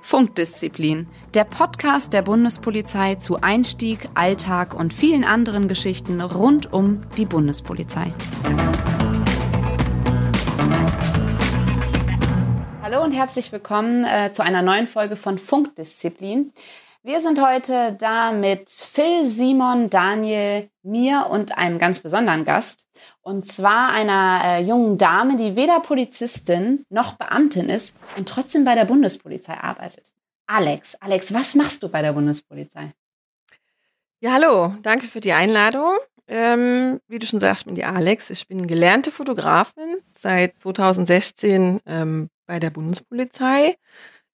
Funkdisziplin, der Podcast der Bundespolizei zu Einstieg, Alltag und vielen anderen Geschichten rund um die Bundespolizei. Hallo und herzlich willkommen äh, zu einer neuen Folge von Funkdisziplin. Wir sind heute da mit Phil, Simon, Daniel, mir und einem ganz besonderen Gast. Und zwar einer äh, jungen Dame, die weder Polizistin noch Beamtin ist und trotzdem bei der Bundespolizei arbeitet. Alex, Alex, was machst du bei der Bundespolizei? Ja, hallo, danke für die Einladung. Ähm, wie du schon sagst, bin die Alex. Ich bin gelernte Fotografin seit 2016 ähm, bei der Bundespolizei.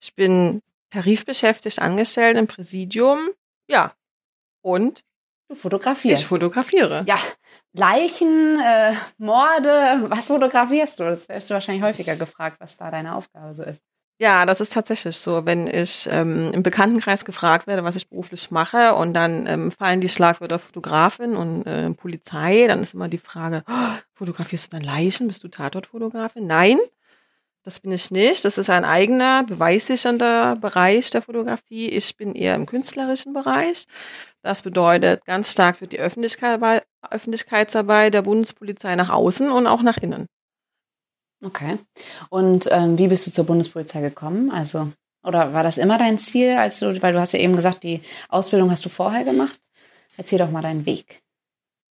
Ich bin tarifbeschäftigt angestellt im Präsidium. Ja. Und? Du fotografierst. Ich fotografiere. Ja. Leichen, äh, Morde, was fotografierst du? Das wirst du wahrscheinlich häufiger gefragt, was da deine Aufgabe so ist. Ja, das ist tatsächlich so. Wenn ich ähm, im Bekanntenkreis gefragt werde, was ich beruflich mache, und dann ähm, fallen die Schlagwörter Fotografin und äh, Polizei, dann ist immer die Frage, oh, fotografierst du dann Leichen? Bist du Tatortfotografin? Nein, das bin ich nicht. Das ist ein eigener, beweissichernder Bereich der Fotografie. Ich bin eher im künstlerischen Bereich. Das bedeutet ganz stark für die Öffentlichkeit, Öffentlichkeitsarbeit der Bundespolizei nach außen und auch nach innen. Okay. Und ähm, wie bist du zur Bundespolizei gekommen? Also, oder war das immer dein Ziel, als du, weil du hast ja eben gesagt, die Ausbildung hast du vorher gemacht. Erzähl doch mal deinen Weg.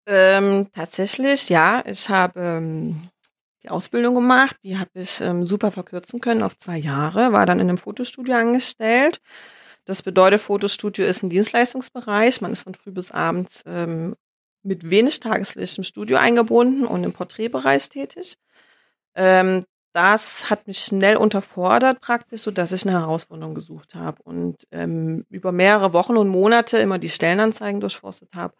Ähm, tatsächlich, ja. Ich habe ähm, die Ausbildung gemacht. Die habe ich ähm, super verkürzen können auf zwei Jahre, war dann in einem Fotostudio angestellt. Das bedeutet, Fotostudio ist ein Dienstleistungsbereich. Man ist von früh bis abends ähm, mit wenig Tageslicht im Studio eingebunden und im Porträtbereich tätig. Ähm, das hat mich schnell unterfordert praktisch, so dass ich eine Herausforderung gesucht habe und ähm, über mehrere Wochen und Monate immer die Stellenanzeigen durchforstet habe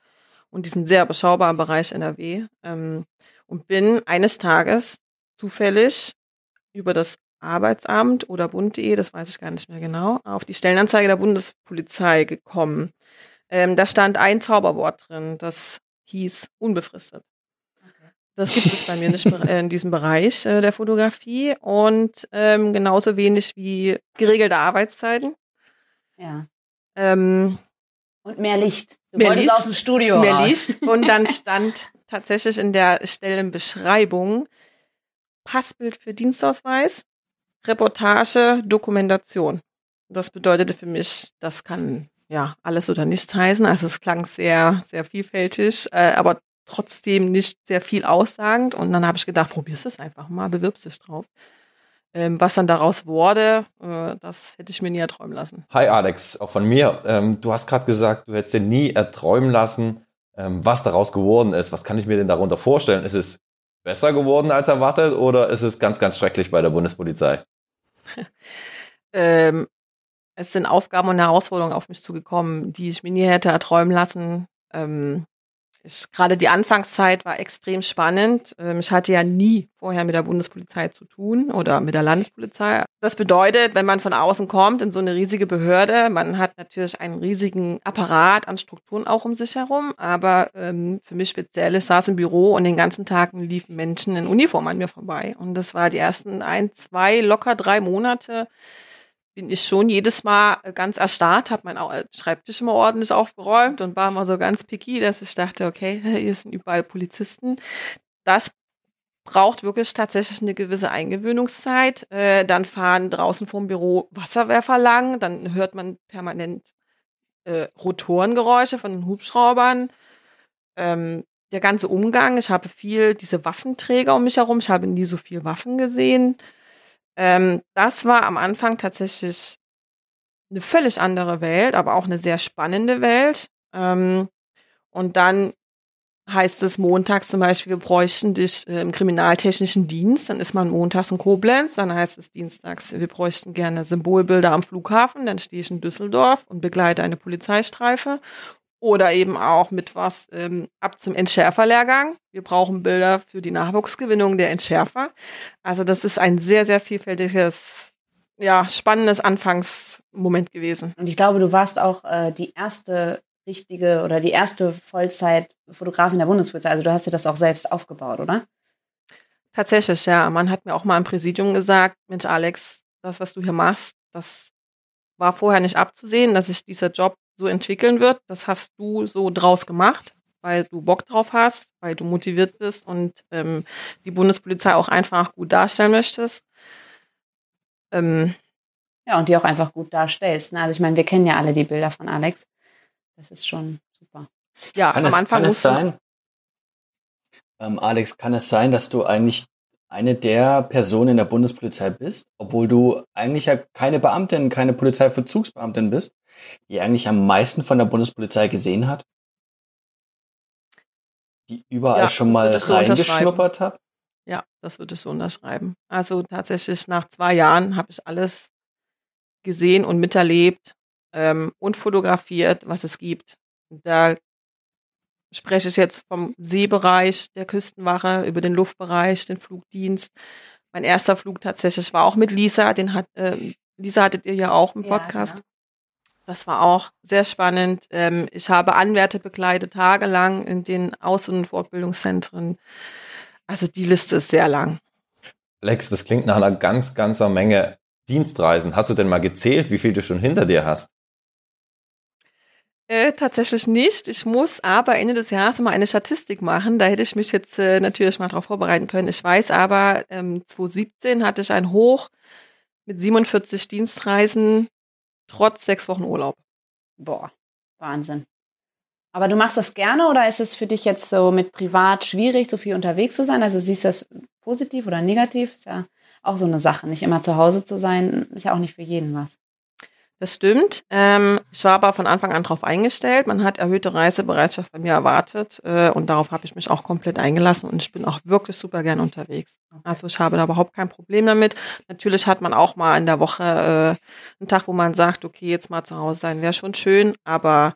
und diesen sehr überschaubaren Bereich NRW. Ähm, und bin eines Tages zufällig über das Arbeitsamt oder Bund.de, das weiß ich gar nicht mehr genau, auf die Stellenanzeige der Bundespolizei gekommen. Ähm, da stand ein Zauberwort drin, das hieß unbefristet. Das gibt es bei mir nicht in diesem Bereich äh, der Fotografie und ähm, genauso wenig wie geregelte Arbeitszeiten. Ja. Ähm, und mehr Licht. Du mehr wolltest Licht, aus dem Studio mehr raus. Licht. Und dann stand tatsächlich in der Stellenbeschreibung Passbild für Dienstausweis, Reportage, Dokumentation. Das bedeutete für mich, das kann ja alles oder nichts heißen. Also es klang sehr, sehr vielfältig, äh, aber trotzdem nicht sehr viel aussagend. Und dann habe ich gedacht, probierst es einfach mal, bewirbst dich drauf. Ähm, was dann daraus wurde, äh, das hätte ich mir nie erträumen lassen. Hi Alex, auch von mir. Ähm, du hast gerade gesagt, du hättest dir nie erträumen lassen, ähm, was daraus geworden ist. Was kann ich mir denn darunter vorstellen? Ist es besser geworden als erwartet oder ist es ganz, ganz schrecklich bei der Bundespolizei? ähm, es sind Aufgaben und Herausforderungen auf mich zugekommen, die ich mir nie hätte erträumen lassen. Ähm, ich, gerade die Anfangszeit war extrem spannend. Ähm, ich hatte ja nie vorher mit der Bundespolizei zu tun oder mit der Landespolizei. Das bedeutet, wenn man von außen kommt in so eine riesige Behörde, man hat natürlich einen riesigen Apparat an Strukturen auch um sich herum. Aber ähm, für mich speziell, ich saß im Büro und den ganzen Tag liefen Menschen in Uniform an mir vorbei. Und das war die ersten ein, zwei, locker drei Monate bin ich schon jedes Mal äh, ganz erstarrt, habe meinen äh, Schreibtisch immer ordentlich aufgeräumt und war immer so ganz picky, dass ich dachte, okay, hier sind überall Polizisten. Das braucht wirklich tatsächlich eine gewisse Eingewöhnungszeit. Äh, dann fahren draußen vorm Büro Wasserwerfer lang, dann hört man permanent äh, Rotorengeräusche von den Hubschraubern. Ähm, der ganze Umgang, ich habe viel diese Waffenträger um mich herum, ich habe nie so viel Waffen gesehen. Ähm, das war am Anfang tatsächlich eine völlig andere Welt, aber auch eine sehr spannende Welt. Ähm, und dann heißt es montags zum Beispiel, wir bräuchten dich äh, im kriminaltechnischen Dienst. Dann ist man montags in Koblenz. Dann heißt es dienstags, wir bräuchten gerne Symbolbilder am Flughafen. Dann stehe ich in Düsseldorf und begleite eine Polizeistreife. Oder eben auch mit was ähm, ab zum Entschärferlehrgang. Wir brauchen Bilder für die Nachwuchsgewinnung der Entschärfer. Also das ist ein sehr, sehr vielfältiges, ja, spannendes Anfangsmoment gewesen. Und ich glaube, du warst auch äh, die erste richtige oder die erste Vollzeit-Fotografin der Bundespolizei. Also du hast dir das auch selbst aufgebaut, oder? Tatsächlich, ja. Man hat mir auch mal im Präsidium gesagt, Mensch, Alex, das, was du hier machst, das war vorher nicht abzusehen, dass sich dieser Job so entwickeln wird. Das hast du so draus gemacht, weil du Bock drauf hast, weil du motiviert bist und ähm, die Bundespolizei auch einfach gut darstellen möchtest. Ähm, ja, und die auch einfach gut darstellst. Ne? Also ich meine, wir kennen ja alle die Bilder von Alex. Das ist schon super. Ja, kann am es, Anfang kann es sein, ähm, Alex, kann es sein, dass du eigentlich eine der Personen in der Bundespolizei bist, obwohl du eigentlich ja keine Beamtin, keine Polizeivollzugsbeamtin bist, die eigentlich am meisten von der Bundespolizei gesehen hat? Die überall ja, schon mal reingeschnuppert hat? Ja, das würde ich so unterschreiben. Also tatsächlich nach zwei Jahren habe ich alles gesehen und miterlebt ähm, und fotografiert, was es gibt. Da spreche ich jetzt vom Seebereich der Küstenwache, über den Luftbereich, den Flugdienst. Mein erster Flug tatsächlich war auch mit Lisa, den hat, äh, Lisa hattet ihr ja auch im Podcast. Ja, ja. Das war auch sehr spannend. Ähm, ich habe Anwärter begleitet, tagelang in den Aus- und Fortbildungszentren. Also die Liste ist sehr lang. Lex, das klingt nach einer ganz, ganzer Menge Dienstreisen. Hast du denn mal gezählt, wie viel du schon hinter dir hast? Äh, tatsächlich nicht. Ich muss aber Ende des Jahres mal eine Statistik machen. Da hätte ich mich jetzt äh, natürlich mal darauf vorbereiten können. Ich weiß aber, ähm, 2017 hatte ich ein Hoch mit 47 Dienstreisen trotz sechs Wochen Urlaub. Boah, Wahnsinn. Aber du machst das gerne oder ist es für dich jetzt so mit privat schwierig, so viel unterwegs zu sein? Also siehst du das positiv oder negativ? Ist ja auch so eine Sache. Nicht immer zu Hause zu sein, ist ja auch nicht für jeden was. Das stimmt. Ähm, ich war aber von Anfang an darauf eingestellt. Man hat erhöhte Reisebereitschaft bei mir erwartet äh, und darauf habe ich mich auch komplett eingelassen und ich bin auch wirklich super gern unterwegs. Also ich habe da überhaupt kein Problem damit. Natürlich hat man auch mal in der Woche äh, einen Tag, wo man sagt, okay, jetzt mal zu Hause sein wäre schon schön, aber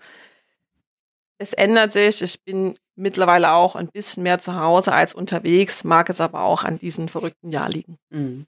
es ändert sich. Ich bin mittlerweile auch ein bisschen mehr zu Hause als unterwegs, mag es aber auch an diesem verrückten Jahr liegen. Mhm.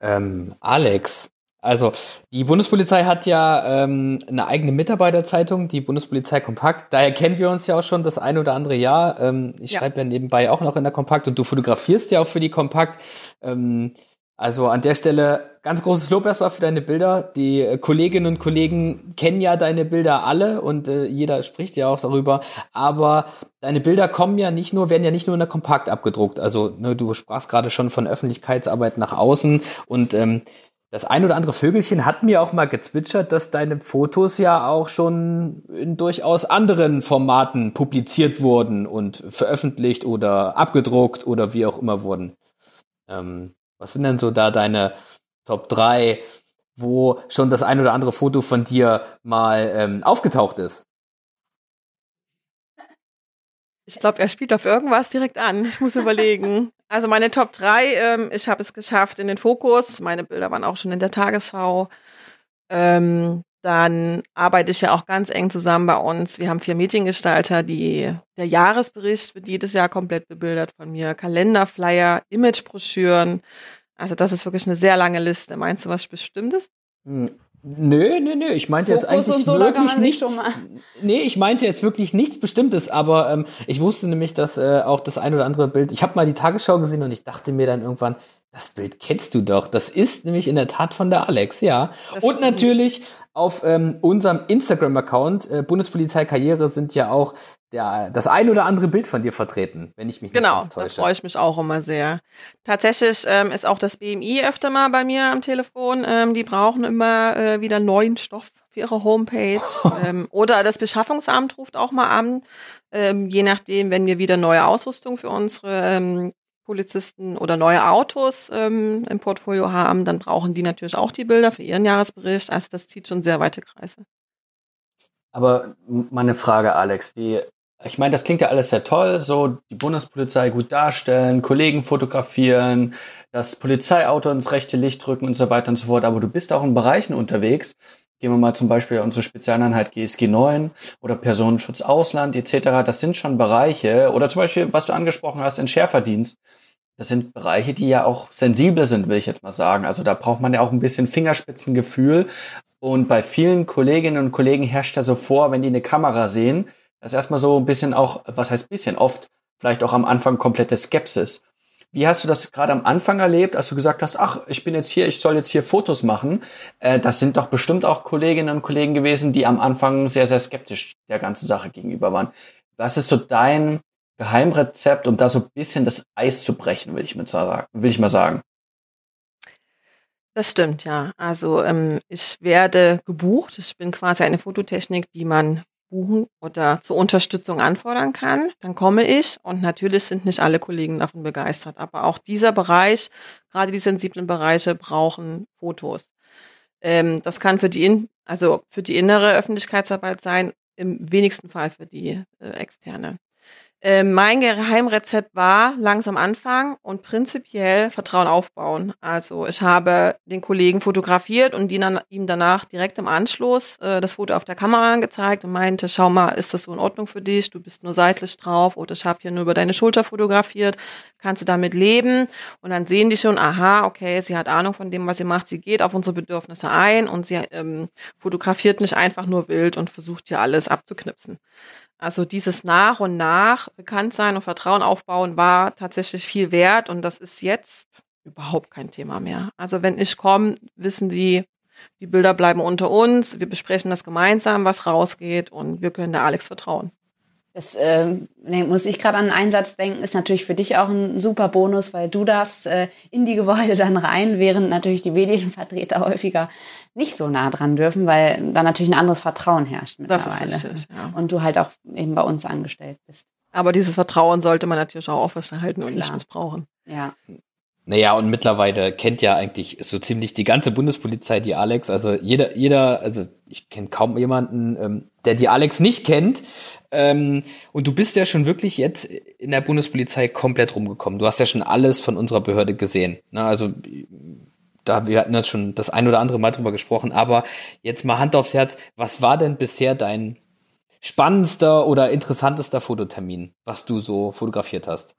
Ähm, Alex, also die Bundespolizei hat ja ähm, eine eigene Mitarbeiterzeitung, die Bundespolizei Kompakt. Daher kennen wir uns ja auch schon das ein oder andere Jahr. Ähm, ich ja. schreibe ja nebenbei auch noch in der Kompakt und du fotografierst ja auch für die Kompakt. Ähm, also an der Stelle ganz großes Lob erstmal für deine Bilder. Die äh, Kolleginnen und Kollegen kennen ja deine Bilder alle und äh, jeder spricht ja auch darüber. Aber deine Bilder kommen ja nicht nur, werden ja nicht nur in der Kompakt abgedruckt. Also ne, du sprachst gerade schon von Öffentlichkeitsarbeit nach außen und ähm, das ein oder andere Vögelchen hat mir auch mal gezwitschert, dass deine Fotos ja auch schon in durchaus anderen Formaten publiziert wurden und veröffentlicht oder abgedruckt oder wie auch immer wurden. Ähm, was sind denn so da deine Top 3, wo schon das ein oder andere Foto von dir mal ähm, aufgetaucht ist? Ich glaube, er spielt auf irgendwas direkt an. Ich muss überlegen. Also meine Top 3, ähm, ich habe es geschafft in den Fokus. Meine Bilder waren auch schon in der Tagesschau. Ähm, dann arbeite ich ja auch ganz eng zusammen bei uns. Wir haben vier Mediengestalter, die der Jahresbericht wird jedes Jahr komplett bebildert von mir. Kalenderflyer, Imagebroschüren. Also das ist wirklich eine sehr lange Liste. Meinst du was Bestimmtes? Hm. Nö, nö, nö. Ich meinte jetzt eigentlich so, wirklich nichts. Nee, ich meinte jetzt wirklich nichts Bestimmtes, aber ähm, ich wusste nämlich, dass äh, auch das ein oder andere Bild. Ich habe mal die Tagesschau gesehen und ich dachte mir dann irgendwann, das Bild kennst du doch. Das ist nämlich in der Tat von der Alex, ja. Das und natürlich auf ähm, unserem Instagram-Account, äh, Bundespolizei Karriere, sind ja auch der, das ein oder andere Bild von dir vertreten, wenn ich mich genau, nicht täusche. Genau, da freue ich mich auch immer sehr. Tatsächlich ähm, ist auch das BMI öfter mal bei mir am Telefon. Ähm, die brauchen immer äh, wieder neuen Stoff für ihre Homepage. ähm, oder das Beschaffungsamt ruft auch mal an, ähm, je nachdem, wenn wir wieder neue Ausrüstung für unsere ähm, Polizisten oder neue Autos ähm, im Portfolio haben, dann brauchen die natürlich auch die Bilder für ihren Jahresbericht. Also das zieht schon sehr weite Kreise. Aber meine Frage, Alex, die ich meine, das klingt ja alles sehr toll, so die Bundespolizei gut darstellen, Kollegen fotografieren, das Polizeiauto ins rechte Licht rücken und so weiter und so fort. Aber du bist auch in Bereichen unterwegs. Gehen wir mal zum Beispiel unsere Spezialeinheit GSG 9 oder Personenschutz Ausland etc. Das sind schon Bereiche oder zum Beispiel, was du angesprochen hast, Entschärferdienst. Das sind Bereiche, die ja auch sensibel sind, will ich jetzt mal sagen. Also da braucht man ja auch ein bisschen Fingerspitzengefühl. Und bei vielen Kolleginnen und Kollegen herrscht ja so vor, wenn die eine Kamera sehen, das ist erstmal so ein bisschen auch, was heißt bisschen, oft vielleicht auch am Anfang komplette Skepsis. Wie hast du das gerade am Anfang erlebt, als du gesagt hast, ach, ich bin jetzt hier, ich soll jetzt hier Fotos machen? Äh, das sind doch bestimmt auch Kolleginnen und Kollegen gewesen, die am Anfang sehr, sehr skeptisch der ganzen Sache gegenüber waren. Was ist so dein Geheimrezept, um da so ein bisschen das Eis zu brechen, will ich mal sagen? Will ich mal sagen. Das stimmt, ja. Also ähm, ich werde gebucht. Ich bin quasi eine Fototechnik, die man buchen oder zur Unterstützung anfordern kann. Dann komme ich und natürlich sind nicht alle Kollegen davon begeistert. Aber auch dieser Bereich, gerade die sensiblen Bereiche, brauchen Fotos. Ähm, das kann für die, in, also für die innere Öffentlichkeitsarbeit sein, im wenigsten Fall für die äh, externe. Äh, mein Geheimrezept war langsam anfangen und prinzipiell Vertrauen aufbauen. Also ich habe den Kollegen fotografiert und dann, ihm danach direkt im Anschluss äh, das Foto auf der Kamera angezeigt und meinte, schau mal, ist das so in Ordnung für dich? Du bist nur seitlich drauf oder ich habe hier nur über deine Schulter fotografiert. Kannst du damit leben? Und dann sehen die schon, aha, okay, sie hat Ahnung von dem, was sie macht. Sie geht auf unsere Bedürfnisse ein und sie ähm, fotografiert nicht einfach nur wild und versucht hier alles abzuknipsen. Also dieses nach und nach bekannt sein und Vertrauen aufbauen war tatsächlich viel wert und das ist jetzt überhaupt kein Thema mehr. Also wenn ich komme, wissen die, die Bilder bleiben unter uns, wir besprechen das gemeinsam, was rausgeht und wir können der Alex vertrauen. Das äh, muss ich gerade an einen Einsatz denken, ist natürlich für dich auch ein super Bonus, weil du darfst äh, in die Gebäude dann rein, während natürlich die Medienvertreter häufiger nicht so nah dran dürfen, weil da natürlich ein anderes Vertrauen herrscht mittlerweile. Das ist richtig, ja. Und du halt auch eben bei uns angestellt bist. Aber dieses Vertrauen sollte man natürlich auch aufrechterhalten und nicht missbrauchen. Ja. Naja, und mittlerweile kennt ja eigentlich so ziemlich die ganze Bundespolizei die Alex. Also jeder, jeder, also ich kenne kaum jemanden, ähm, der die Alex nicht kennt. Ähm, und du bist ja schon wirklich jetzt in der Bundespolizei komplett rumgekommen. Du hast ja schon alles von unserer Behörde gesehen. Ne? Also da, wir hatten ja schon das ein oder andere Mal drüber gesprochen, aber jetzt mal Hand aufs Herz, was war denn bisher dein spannendster oder interessantester Fototermin, was du so fotografiert hast?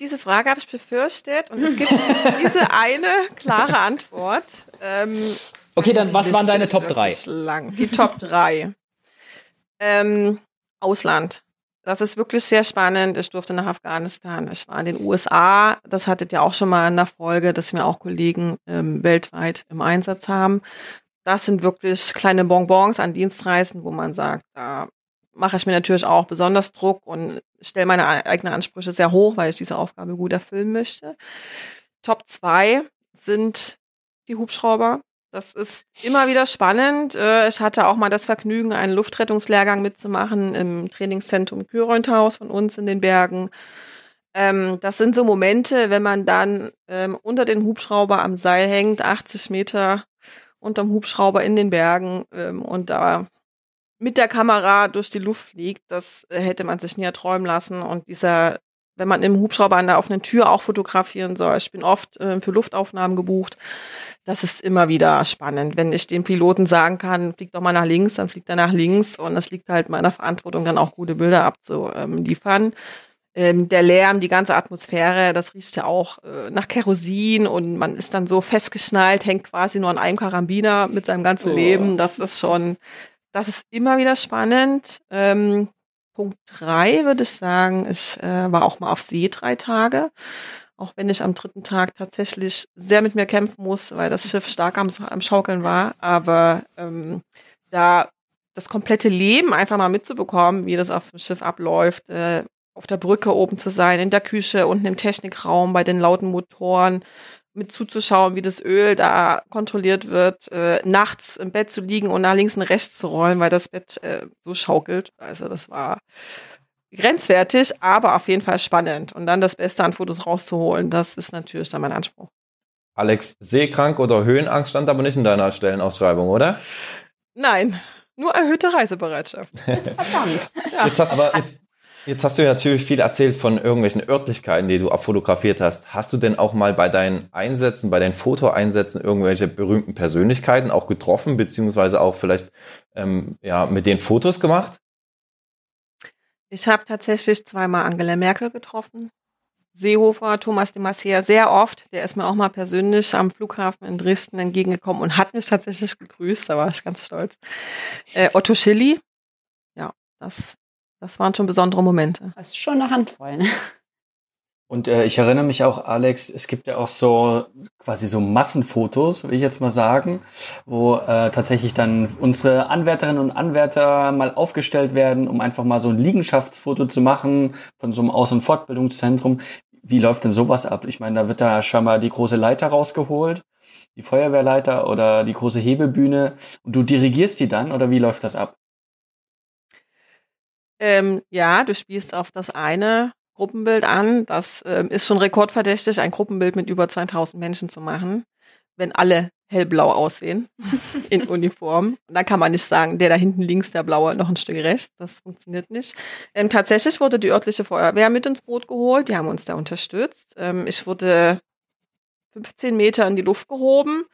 Diese Frage habe ich befürchtet und es gibt diese eine klare Antwort. Ähm, Okay, dann was waren deine Top 3? Lang. Die Top 3. ähm, Ausland. Das ist wirklich sehr spannend. Ich durfte nach Afghanistan. Ich war in den USA. Das hattet ihr auch schon mal in der Folge, dass wir auch Kollegen ähm, weltweit im Einsatz haben. Das sind wirklich kleine Bonbons an Dienstreisen, wo man sagt, da mache ich mir natürlich auch besonders Druck und stelle meine eigenen Ansprüche sehr hoch, weil ich diese Aufgabe gut erfüllen möchte. Top 2 sind die Hubschrauber. Das ist immer wieder spannend. Äh, ich hatte auch mal das Vergnügen, einen Luftrettungslehrgang mitzumachen im Trainingszentrum Kürenthaus von uns in den Bergen. Ähm, das sind so Momente, wenn man dann ähm, unter den Hubschrauber am Seil hängt, 80 Meter unterm Hubschrauber in den Bergen ähm, und da mit der Kamera durch die Luft fliegt. Das äh, hätte man sich nie erträumen lassen. Und dieser wenn man im Hubschrauber an der offenen Tür auch fotografieren soll. Ich bin oft äh, für Luftaufnahmen gebucht. Das ist immer wieder spannend. Wenn ich dem Piloten sagen kann, flieg doch mal nach links, dann fliegt er nach links. Und es liegt halt meiner Verantwortung, dann auch gute Bilder abzuliefern. Ähm, der Lärm, die ganze Atmosphäre, das riecht ja auch äh, nach Kerosin und man ist dann so festgeschnallt, hängt quasi nur an einem Karambiner mit seinem ganzen oh. Leben. Das ist schon, das ist immer wieder spannend. Ähm, Punkt drei würde ich sagen, ich äh, war auch mal auf See drei Tage. Auch wenn ich am dritten Tag tatsächlich sehr mit mir kämpfen muss, weil das Schiff stark am, am Schaukeln war. Aber ähm, da das komplette Leben einfach mal mitzubekommen, wie das auf dem Schiff abläuft, äh, auf der Brücke oben zu sein, in der Küche, unten im Technikraum, bei den lauten Motoren, mit zuzuschauen, wie das Öl da kontrolliert wird, äh, nachts im Bett zu liegen und nach links und rechts zu rollen, weil das Bett äh, so schaukelt. Also das war grenzwertig, aber auf jeden Fall spannend. Und dann das Beste an Fotos rauszuholen, das ist natürlich dann mein Anspruch. Alex, seekrank oder Höhenangst stand aber nicht in deiner Stellenausschreibung, oder? Nein, nur erhöhte Reisebereitschaft. Verdammt. Ja. Jetzt, hast, aber jetzt, Jetzt hast du ja natürlich viel erzählt von irgendwelchen Örtlichkeiten, die du fotografiert hast. Hast du denn auch mal bei deinen Einsätzen, bei deinen Fotoeinsätzen irgendwelche berühmten Persönlichkeiten auch getroffen, beziehungsweise auch vielleicht ähm, ja, mit den Fotos gemacht? Ich habe tatsächlich zweimal Angela Merkel getroffen. Seehofer, Thomas de Maizière sehr oft. Der ist mir auch mal persönlich am Flughafen in Dresden entgegengekommen und hat mich tatsächlich gegrüßt. Da war ich ganz stolz. Äh, Otto Schilly. Ja, das das waren schon besondere Momente. Das ist schon eine Handvoll. Ne? Und äh, ich erinnere mich auch, Alex, es gibt ja auch so quasi so Massenfotos, will ich jetzt mal sagen, wo äh, tatsächlich dann unsere Anwärterinnen und Anwärter mal aufgestellt werden, um einfach mal so ein Liegenschaftsfoto zu machen von so einem Aus- und Fortbildungszentrum. Wie läuft denn sowas ab? Ich meine, da wird da schon mal die große Leiter rausgeholt, die Feuerwehrleiter oder die große Hebebühne und du dirigierst die dann oder wie läuft das ab? Ähm, ja, du spielst auf das eine Gruppenbild an. Das ähm, ist schon rekordverdächtig, ein Gruppenbild mit über 2000 Menschen zu machen, wenn alle hellblau aussehen in Uniform. Und dann kann man nicht sagen, der da hinten links, der blaue, noch ein Stück rechts. Das funktioniert nicht. Ähm, tatsächlich wurde die örtliche Feuerwehr mit ins Boot geholt. Die haben uns da unterstützt. Ähm, ich wurde 15 Meter in die Luft gehoben.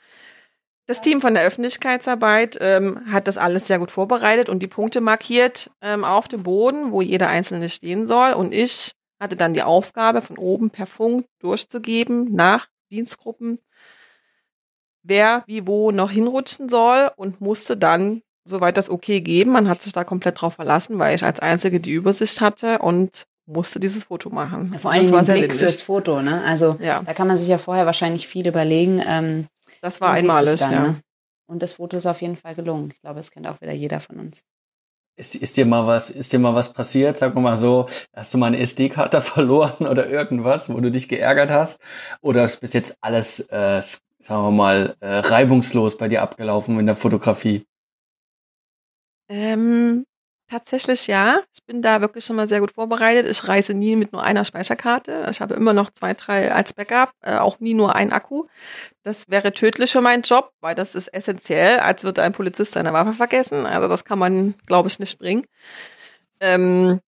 Das Team von der Öffentlichkeitsarbeit ähm, hat das alles sehr gut vorbereitet und die Punkte markiert ähm, auf dem Boden, wo jeder Einzelne stehen soll. Und ich hatte dann die Aufgabe, von oben per Funk durchzugeben nach Dienstgruppen, wer wie wo noch hinrutschen soll und musste dann soweit das okay geben. Man hat sich da komplett drauf verlassen, weil ich als Einzige die Übersicht hatte und musste dieses Foto machen. Ja, vor allem den Blick fürs Foto, ne? Also ja. da kann man sich ja vorher wahrscheinlich viel überlegen. Ähm, das war einmalig, dann, ja. Ne? Und das Foto ist auf jeden Fall gelungen. Ich glaube, das kennt auch wieder jeder von uns. Ist, ist dir mal was, ist dir mal was passiert? Sag mal so, hast du mal eine SD-Karte verloren oder irgendwas, wo du dich geärgert hast? Oder ist bis jetzt alles, äh, sagen wir mal, äh, reibungslos bei dir abgelaufen in der Fotografie? Ähm, Tatsächlich ja. Ich bin da wirklich schon mal sehr gut vorbereitet. Ich reise nie mit nur einer Speicherkarte. Ich habe immer noch zwei, drei als Backup, äh, auch nie nur ein Akku. Das wäre tödlich für meinen Job, weil das ist essentiell, als würde ein Polizist seine Waffe vergessen. Also das kann man, glaube ich, nicht bringen. Ähm,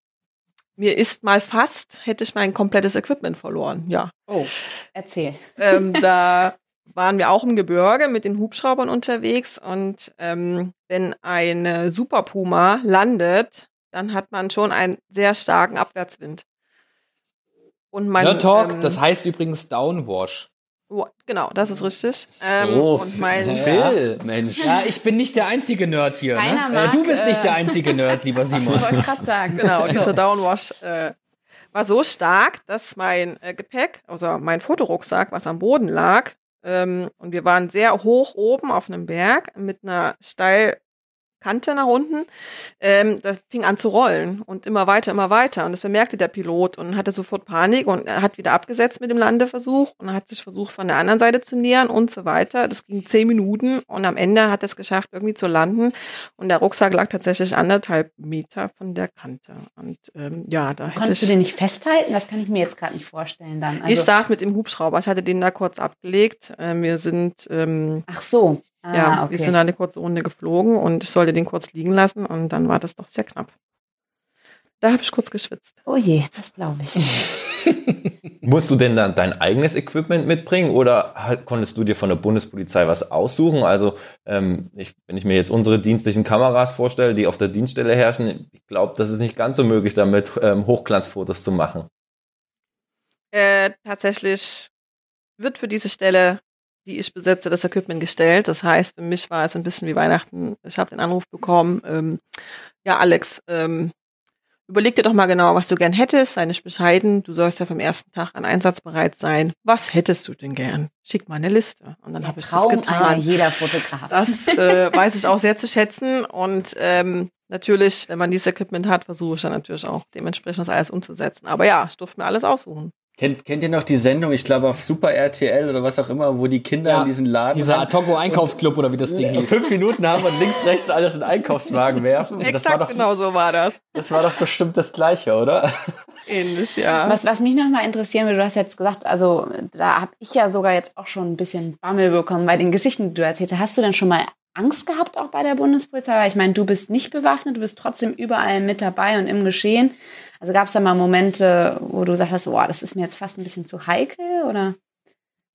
mir ist mal fast, hätte ich mein komplettes Equipment verloren, ja. Oh, erzähl. Ähm, da waren wir auch im Gebirge mit den Hubschraubern unterwegs und ähm, wenn eine Super Puma landet, dann hat man schon einen sehr starken Abwärtswind. Und mein, Nerd Talk, ähm, das heißt übrigens Downwash. Oh, genau, das ist richtig. Ähm, oh, und mein Phil, Mensch. Ja, ich bin nicht der einzige Nerd hier. Ne? Äh, du bist nicht der einzige Nerd, lieber Simon. Ich wollte gerade sagen. Genau, dieser Downwash äh, war so stark, dass mein äh, Gepäck, also mein Fotorucksack, was am Boden lag, ähm, und wir waren sehr hoch oben auf einem Berg mit einer steil Kante nach unten, ähm, das fing an zu rollen und immer weiter, immer weiter. Und das bemerkte der Pilot und hatte sofort Panik und hat wieder abgesetzt mit dem Landeversuch und hat sich versucht, von der anderen Seite zu nähern und so weiter. Das ging zehn Minuten und am Ende hat er es geschafft, irgendwie zu landen. Und der Rucksack lag tatsächlich anderthalb Meter von der Kante. Und ähm, ja, da Konntest du den nicht festhalten? Das kann ich mir jetzt gerade nicht vorstellen dann. Also ich saß mit dem Hubschrauber, ich hatte den da kurz abgelegt. Ähm, wir sind ähm, Ach so. Ah, ja, okay. wir sind eine kurze Runde geflogen und ich sollte den kurz liegen lassen und dann war das doch sehr knapp. Da habe ich kurz geschwitzt. Oh je, das glaube ich. Musst du denn dann dein eigenes Equipment mitbringen oder konntest du dir von der Bundespolizei was aussuchen? Also ähm, ich, wenn ich mir jetzt unsere dienstlichen Kameras vorstelle, die auf der Dienststelle herrschen, ich glaube, das ist nicht ganz so möglich, damit ähm, Hochglanzfotos zu machen. Äh, tatsächlich wird für diese Stelle die ich besetze, das Equipment gestellt. Das heißt, für mich war es ein bisschen wie Weihnachten. Ich habe den Anruf bekommen, ähm, ja, Alex, ähm, überleg dir doch mal genau, was du gern hättest. Sei nicht bescheiden. Du sollst ja vom ersten Tag an einsatzbereit sein. Was hättest du denn gern? Schick mal eine Liste. Und dann habe ich das getan. jeder Fotograf. Das äh, weiß ich auch sehr zu schätzen. Und ähm, natürlich, wenn man dieses Equipment hat, versuche ich dann natürlich auch dementsprechend das alles umzusetzen. Aber ja, ich durfte mir alles aussuchen. Kennt, kennt ihr noch die Sendung, ich glaube auf Super RTL oder was auch immer, wo die Kinder ja, in diesen Laden. Dieser Atogo Einkaufsclub oder wie das Ding hieß. Fünf Minuten haben und links, rechts alles in Einkaufswagen werfen. Exakt das war doch, genau so war das. Das war doch bestimmt das Gleiche, oder? Ähnlich, ja. Was, was mich nochmal interessieren würde, du hast jetzt gesagt, also da habe ich ja sogar jetzt auch schon ein bisschen Bammel bekommen bei den Geschichten, die du erzählt hast. Hast du denn schon mal Angst gehabt auch bei der Bundespolizei? Weil ich meine, du bist nicht bewaffnet, du bist trotzdem überall mit dabei und im Geschehen. Also gab es da mal Momente, wo du sagst, boah, das ist mir jetzt fast ein bisschen zu heikel? Oder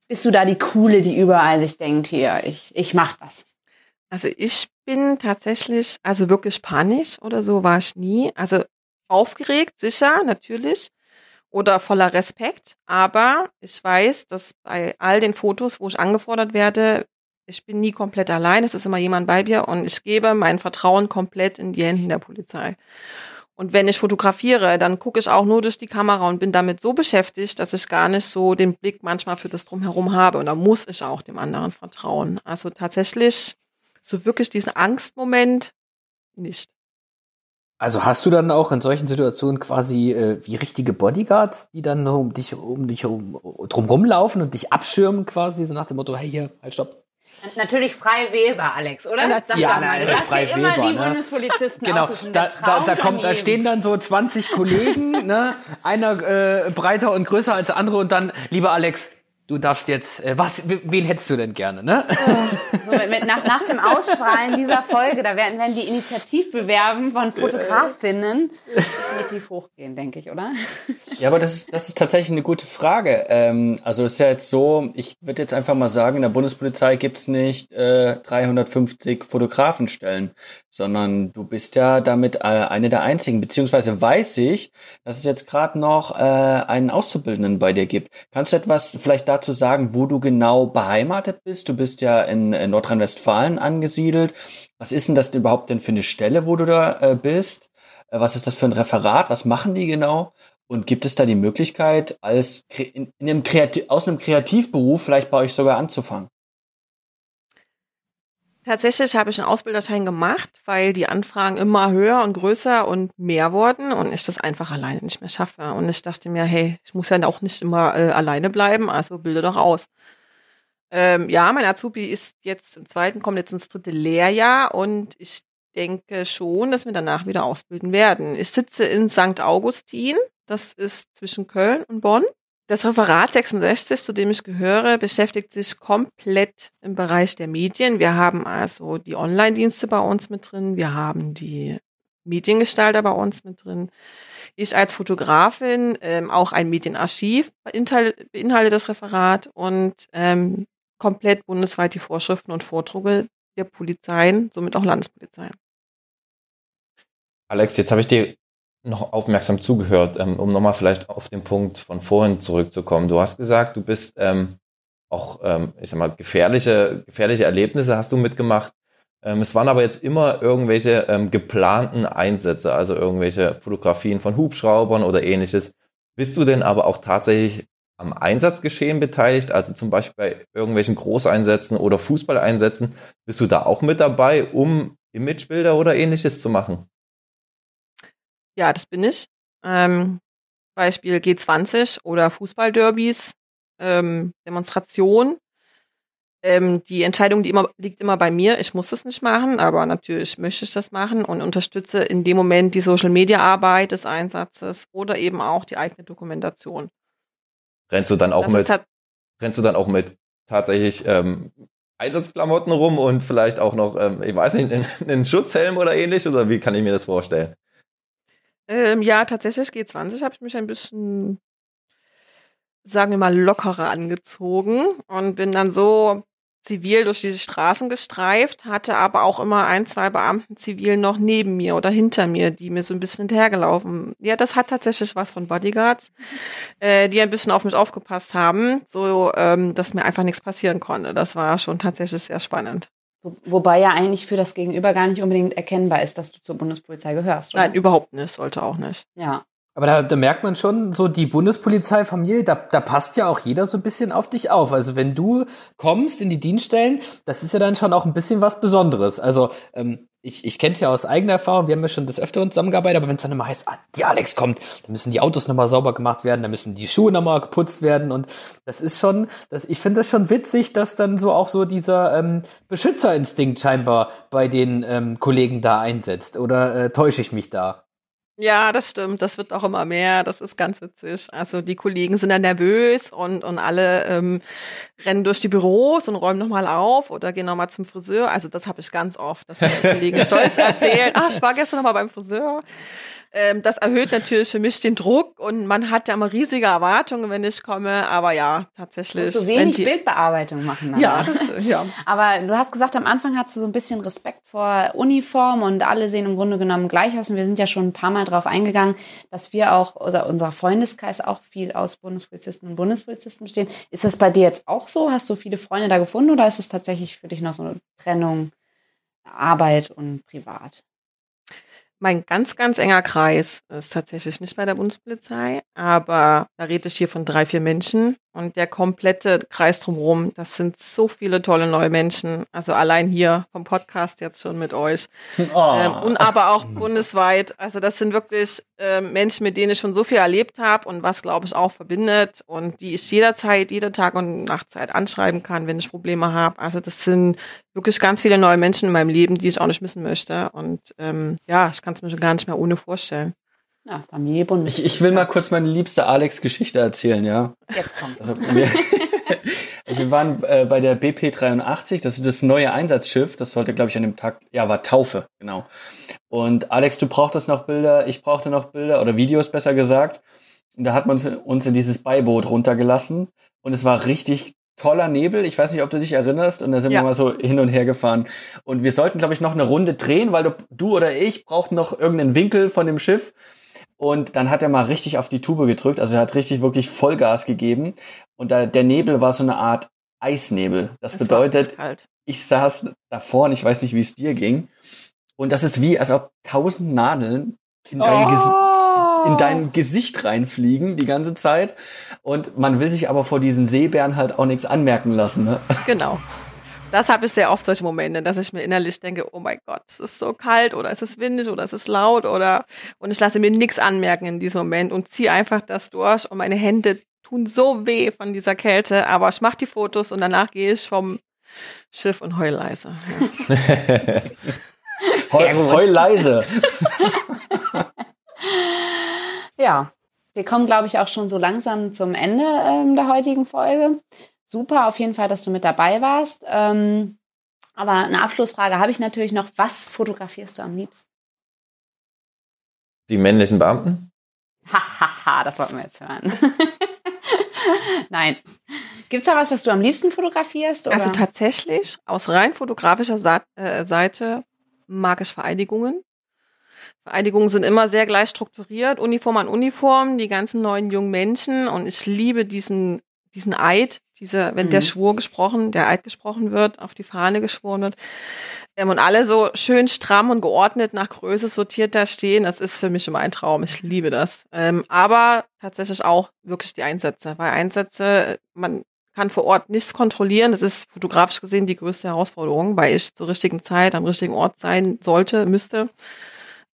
bist du da die Coole, die überall sich denkt, hier, ich, ich mach das? Also ich bin tatsächlich, also wirklich panisch oder so war ich nie. Also aufgeregt, sicher, natürlich. Oder voller Respekt. Aber ich weiß, dass bei all den Fotos, wo ich angefordert werde, ich bin nie komplett allein. Es ist immer jemand bei mir und ich gebe mein Vertrauen komplett in die Händen der Polizei. Und wenn ich fotografiere, dann gucke ich auch nur durch die Kamera und bin damit so beschäftigt, dass ich gar nicht so den Blick manchmal für das Drumherum habe. Und da muss ich auch dem anderen vertrauen. Also tatsächlich so wirklich diesen Angstmoment nicht. Also hast du dann auch in solchen Situationen quasi äh, wie richtige Bodyguards, die dann um dich um dich um, drumrum laufen und dich abschirmen quasi, so nach dem Motto, hey hier, halt stopp. Natürlich frei wählbar, Alex, oder? Ja, Sag ja, doch mal, lässt frei dir immer wählbar, die ne? Bundespolizisten Genau, da, da, da, kommt, da stehen dann so 20 Kollegen, ne? einer äh, breiter und größer als der andere und dann, lieber Alex, du darfst jetzt, äh, was, wen hättest du denn gerne, ne? So, mit, nach, nach dem Ausstrahlen dieser Folge, da werden, werden die Initiativbewerben von Fotografinnen definitiv hochgehen, denke ich, oder? Ja, aber das ist, das ist tatsächlich eine gute Frage. Ähm, also ist ja jetzt so, ich würde jetzt einfach mal sagen, in der Bundespolizei gibt's nicht äh, 350 Fotografenstellen, sondern du bist ja damit äh, eine der einzigen, beziehungsweise weiß ich, dass es jetzt gerade noch äh, einen Auszubildenden bei dir gibt. Kannst du etwas vielleicht dazu sagen, wo du genau beheimatet bist? Du bist ja in, in Nordrhein-Westfalen angesiedelt. Was ist denn das überhaupt denn für eine Stelle, wo du da äh, bist? Äh, Was ist das für ein Referat? Was machen die genau? Und gibt es da die Möglichkeit, als in, in einem aus einem Kreativberuf vielleicht bei euch sogar anzufangen? Tatsächlich habe ich einen Ausbilderschein gemacht, weil die Anfragen immer höher und größer und mehr wurden und ich das einfach alleine nicht mehr schaffe. Und ich dachte mir, hey, ich muss ja auch nicht immer äh, alleine bleiben, also bilde doch aus. Ähm, ja, mein Azubi ist jetzt im zweiten, kommt jetzt ins dritte Lehrjahr und ich denke schon, dass wir danach wieder ausbilden werden. Ich sitze in St. Augustin, das ist zwischen Köln und Bonn. Das Referat 66, zu dem ich gehöre, beschäftigt sich komplett im Bereich der Medien. Wir haben also die Online-Dienste bei uns mit drin, wir haben die Mediengestalter bei uns mit drin. Ich als Fotografin, ähm, auch ein Medienarchiv beinhal- beinhaltet das Referat und ähm, komplett bundesweit die Vorschriften und Vordrucke der Polizeien, somit auch Landespolizeien. Alex, jetzt habe ich dir noch aufmerksam zugehört, ähm, um nochmal vielleicht auf den Punkt von vorhin zurückzukommen. Du hast gesagt, du bist ähm, auch, ähm, ich sag mal, gefährliche, gefährliche Erlebnisse hast du mitgemacht. Ähm, es waren aber jetzt immer irgendwelche ähm, geplanten Einsätze, also irgendwelche Fotografien von Hubschraubern oder ähnliches. Bist du denn aber auch tatsächlich am Einsatzgeschehen beteiligt, also zum Beispiel bei irgendwelchen Großeinsätzen oder Fußballeinsätzen? Bist du da auch mit dabei, um Imagebilder oder ähnliches zu machen? Ja, das bin ich. Ähm, Beispiel G20 oder Fußballderbys, ähm, Demonstration. Ähm, die Entscheidung die immer, liegt immer bei mir. Ich muss es nicht machen, aber natürlich möchte ich das machen und unterstütze in dem Moment die Social-Media-Arbeit des Einsatzes oder eben auch die eigene Dokumentation. Rennst du dann auch Das mit, rennst du dann auch mit tatsächlich ähm, Einsatzklamotten rum und vielleicht auch noch, ähm, ich weiß nicht, einen, einen Schutzhelm oder ähnlich? Oder wie kann ich mir das vorstellen? Ähm, ja, tatsächlich G20 habe ich mich ein bisschen, sagen wir mal, lockerer angezogen und bin dann so zivil durch die Straßen gestreift, hatte aber auch immer ein, zwei Beamten zivil noch neben mir oder hinter mir, die mir so ein bisschen hinterhergelaufen. Ja, das hat tatsächlich was von Bodyguards, äh, die ein bisschen auf mich aufgepasst haben, so ähm, dass mir einfach nichts passieren konnte. Das war schon tatsächlich sehr spannend. Wo- Wobei ja eigentlich für das Gegenüber gar nicht unbedingt erkennbar ist, dass du zur Bundespolizei gehörst. Oder? Nein, überhaupt nicht, sollte auch nicht. Ja. Aber da, da merkt man schon, so die Bundespolizeifamilie, da, da passt ja auch jeder so ein bisschen auf dich auf. Also wenn du kommst in die Dienststellen, das ist ja dann schon auch ein bisschen was Besonderes. Also ähm, ich, ich kenne es ja aus eigener Erfahrung, wir haben ja schon des Öfteren zusammengearbeitet, aber wenn es dann immer heißt, ah, die Alex kommt, dann müssen die Autos nochmal sauber gemacht werden, dann müssen die Schuhe nochmal geputzt werden und das ist schon, das, ich finde das schon witzig, dass dann so auch so dieser ähm, Beschützerinstinkt scheinbar bei den ähm, Kollegen da einsetzt. Oder äh, täusche ich mich da? Ja, das stimmt. Das wird auch immer mehr. Das ist ganz witzig. Also die Kollegen sind dann nervös und, und alle ähm, rennen durch die Büros und räumen nochmal auf oder gehen nochmal zum Friseur. Also das habe ich ganz oft, dass die Kollegen stolz erzählen, ach, ich war gestern nochmal beim Friseur. Ähm, das erhöht natürlich für mich den Druck und man hat ja immer riesige Erwartungen, wenn ich komme. Aber ja, tatsächlich. Musst du wenig die- Bildbearbeitung machen. dann, Ja, das, ja. Aber du hast gesagt, am Anfang hattest du so ein bisschen Respekt vor Uniform und alle sehen im Grunde genommen gleich aus. Und wir sind ja schon ein paar Mal drauf eingegangen, dass wir auch, also unser Freundeskreis auch viel aus Bundespolizisten und Bundespolizisten besteht. Ist das bei dir jetzt auch so? Hast du viele Freunde da gefunden oder ist es tatsächlich für dich noch so eine Trennung Arbeit und Privat? Mein ganz, ganz enger Kreis ist tatsächlich nicht bei der Bundespolizei, aber da rede ich hier von drei, vier Menschen und der komplette Kreis drumherum, das sind so viele tolle neue Menschen. Also allein hier vom Podcast jetzt schon mit euch. Oh. Ähm, und aber auch bundesweit. Also das sind wirklich äh, Menschen, mit denen ich schon so viel erlebt habe und was, glaube ich, auch verbindet und die ich jederzeit, jeder Tag und Nachtzeit anschreiben kann, wenn ich Probleme habe. Also das sind wirklich ganz viele neue Menschen in meinem Leben, die ich auch nicht missen möchte. Und ähm, ja, ich kann es mir schon gar nicht mehr ohne vorstellen. Ja, Familie Ich, ich will mal kurz meine liebste Alex-Geschichte erzählen, ja. Jetzt kommt. Also, wir, waren äh, bei der BP 83, das ist das neue Einsatzschiff, das sollte, glaube ich, an dem Tag, ja, war Taufe, genau. Und Alex, du brauchtest noch Bilder, ich brauchte noch Bilder oder Videos, besser gesagt. Und da hat man uns in dieses Beiboot runtergelassen und es war richtig toller Nebel. Ich weiß nicht, ob du dich erinnerst. Und da sind ja. wir mal so hin und her gefahren. Und wir sollten, glaube ich, noch eine Runde drehen, weil du, du oder ich brauchten noch irgendeinen Winkel von dem Schiff. Und dann hat er mal richtig auf die Tube gedrückt. Also er hat richtig wirklich Vollgas gegeben. Und da, der Nebel war so eine Art Eisnebel. Das, das bedeutet, ich saß davor und ich weiß nicht, wie es dir ging. Und das ist wie, als ob tausend Nadeln in dein, oh. Ges in dein Gesicht reinfliegen die ganze Zeit. Und man will sich aber vor diesen Seebären halt auch nichts anmerken lassen. Ne? Genau. Das habe ich sehr oft solche Momente, dass ich mir innerlich denke, oh mein Gott, es ist so kalt oder es ist windig oder es ist laut oder und ich lasse mir nichts anmerken in diesem Moment und ziehe einfach das durch und meine Hände tun so weh von dieser Kälte, aber ich mache die Fotos und danach gehe ich vom Schiff und heul leise. Ja. heul, heul leise. ja, wir kommen, glaube ich, auch schon so langsam zum Ende ähm, der heutigen Folge super auf jeden Fall, dass du mit dabei warst. Ähm, aber eine Abschlussfrage habe ich natürlich noch. Was fotografierst du am liebsten? Die männlichen Beamten? Hahaha, das wollten wir jetzt hören. Nein. Gibt es da was, was du am liebsten fotografierst? Oder? Also tatsächlich, aus rein fotografischer Sa äh, Seite mag ich Vereidigungen. Vereidigungen sind immer sehr gleich strukturiert, Uniform an Uniform, die ganzen neuen jungen Menschen. Und ich liebe diesen diesen Eid, diese, wenn mhm. der Schwur gesprochen, der Eid gesprochen wird, auf die Fahne geschworen wird, ähm, und alle so schön stramm und geordnet nach Größe sortiert da stehen, das ist für mich immer ein Traum. Ich liebe das. Ähm, aber tatsächlich auch wirklich die Einsätze, weil Einsätze, man kann vor Ort nichts kontrollieren. Das ist fotografisch gesehen die größte Herausforderung, weil ich zur richtigen Zeit am richtigen Ort sein sollte, müsste.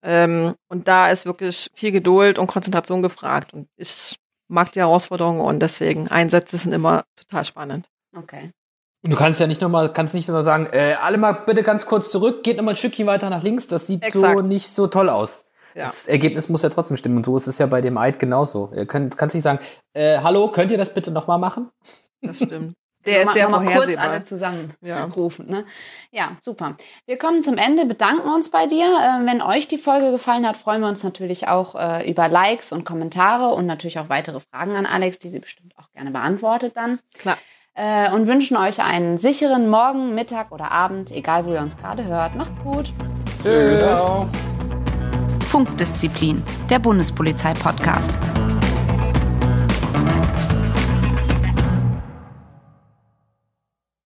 Ähm, und da ist wirklich viel Geduld und Konzentration gefragt. Und ich mag die Herausforderungen und deswegen Einsätze sind immer total spannend. Okay. Und du kannst ja nicht nochmal, kannst nicht immer sagen, äh, alle mal bitte ganz kurz zurück, geht nochmal ein Stückchen weiter nach links, das sieht Exakt. so nicht so toll aus. Ja. Das Ergebnis muss ja trotzdem stimmen und so ist es ja bei dem Eid genauso. Ihr könnt, kannst nicht sagen, äh, hallo, könnt ihr das bitte nochmal machen? Das stimmt. Der ist sehr mal kurz alle zusammen ja. rufen. Ne? Ja, super. Wir kommen zum Ende, bedanken uns bei dir. Äh, wenn euch die Folge gefallen hat, freuen wir uns natürlich auch äh, über Likes und Kommentare und natürlich auch weitere Fragen an Alex, die sie bestimmt auch gerne beantwortet dann. Klar. Äh, und wünschen euch einen sicheren Morgen, Mittag oder Abend, egal wo ihr uns gerade hört. Macht's gut. Tschüss. Funkdisziplin, der Bundespolizei-Podcast.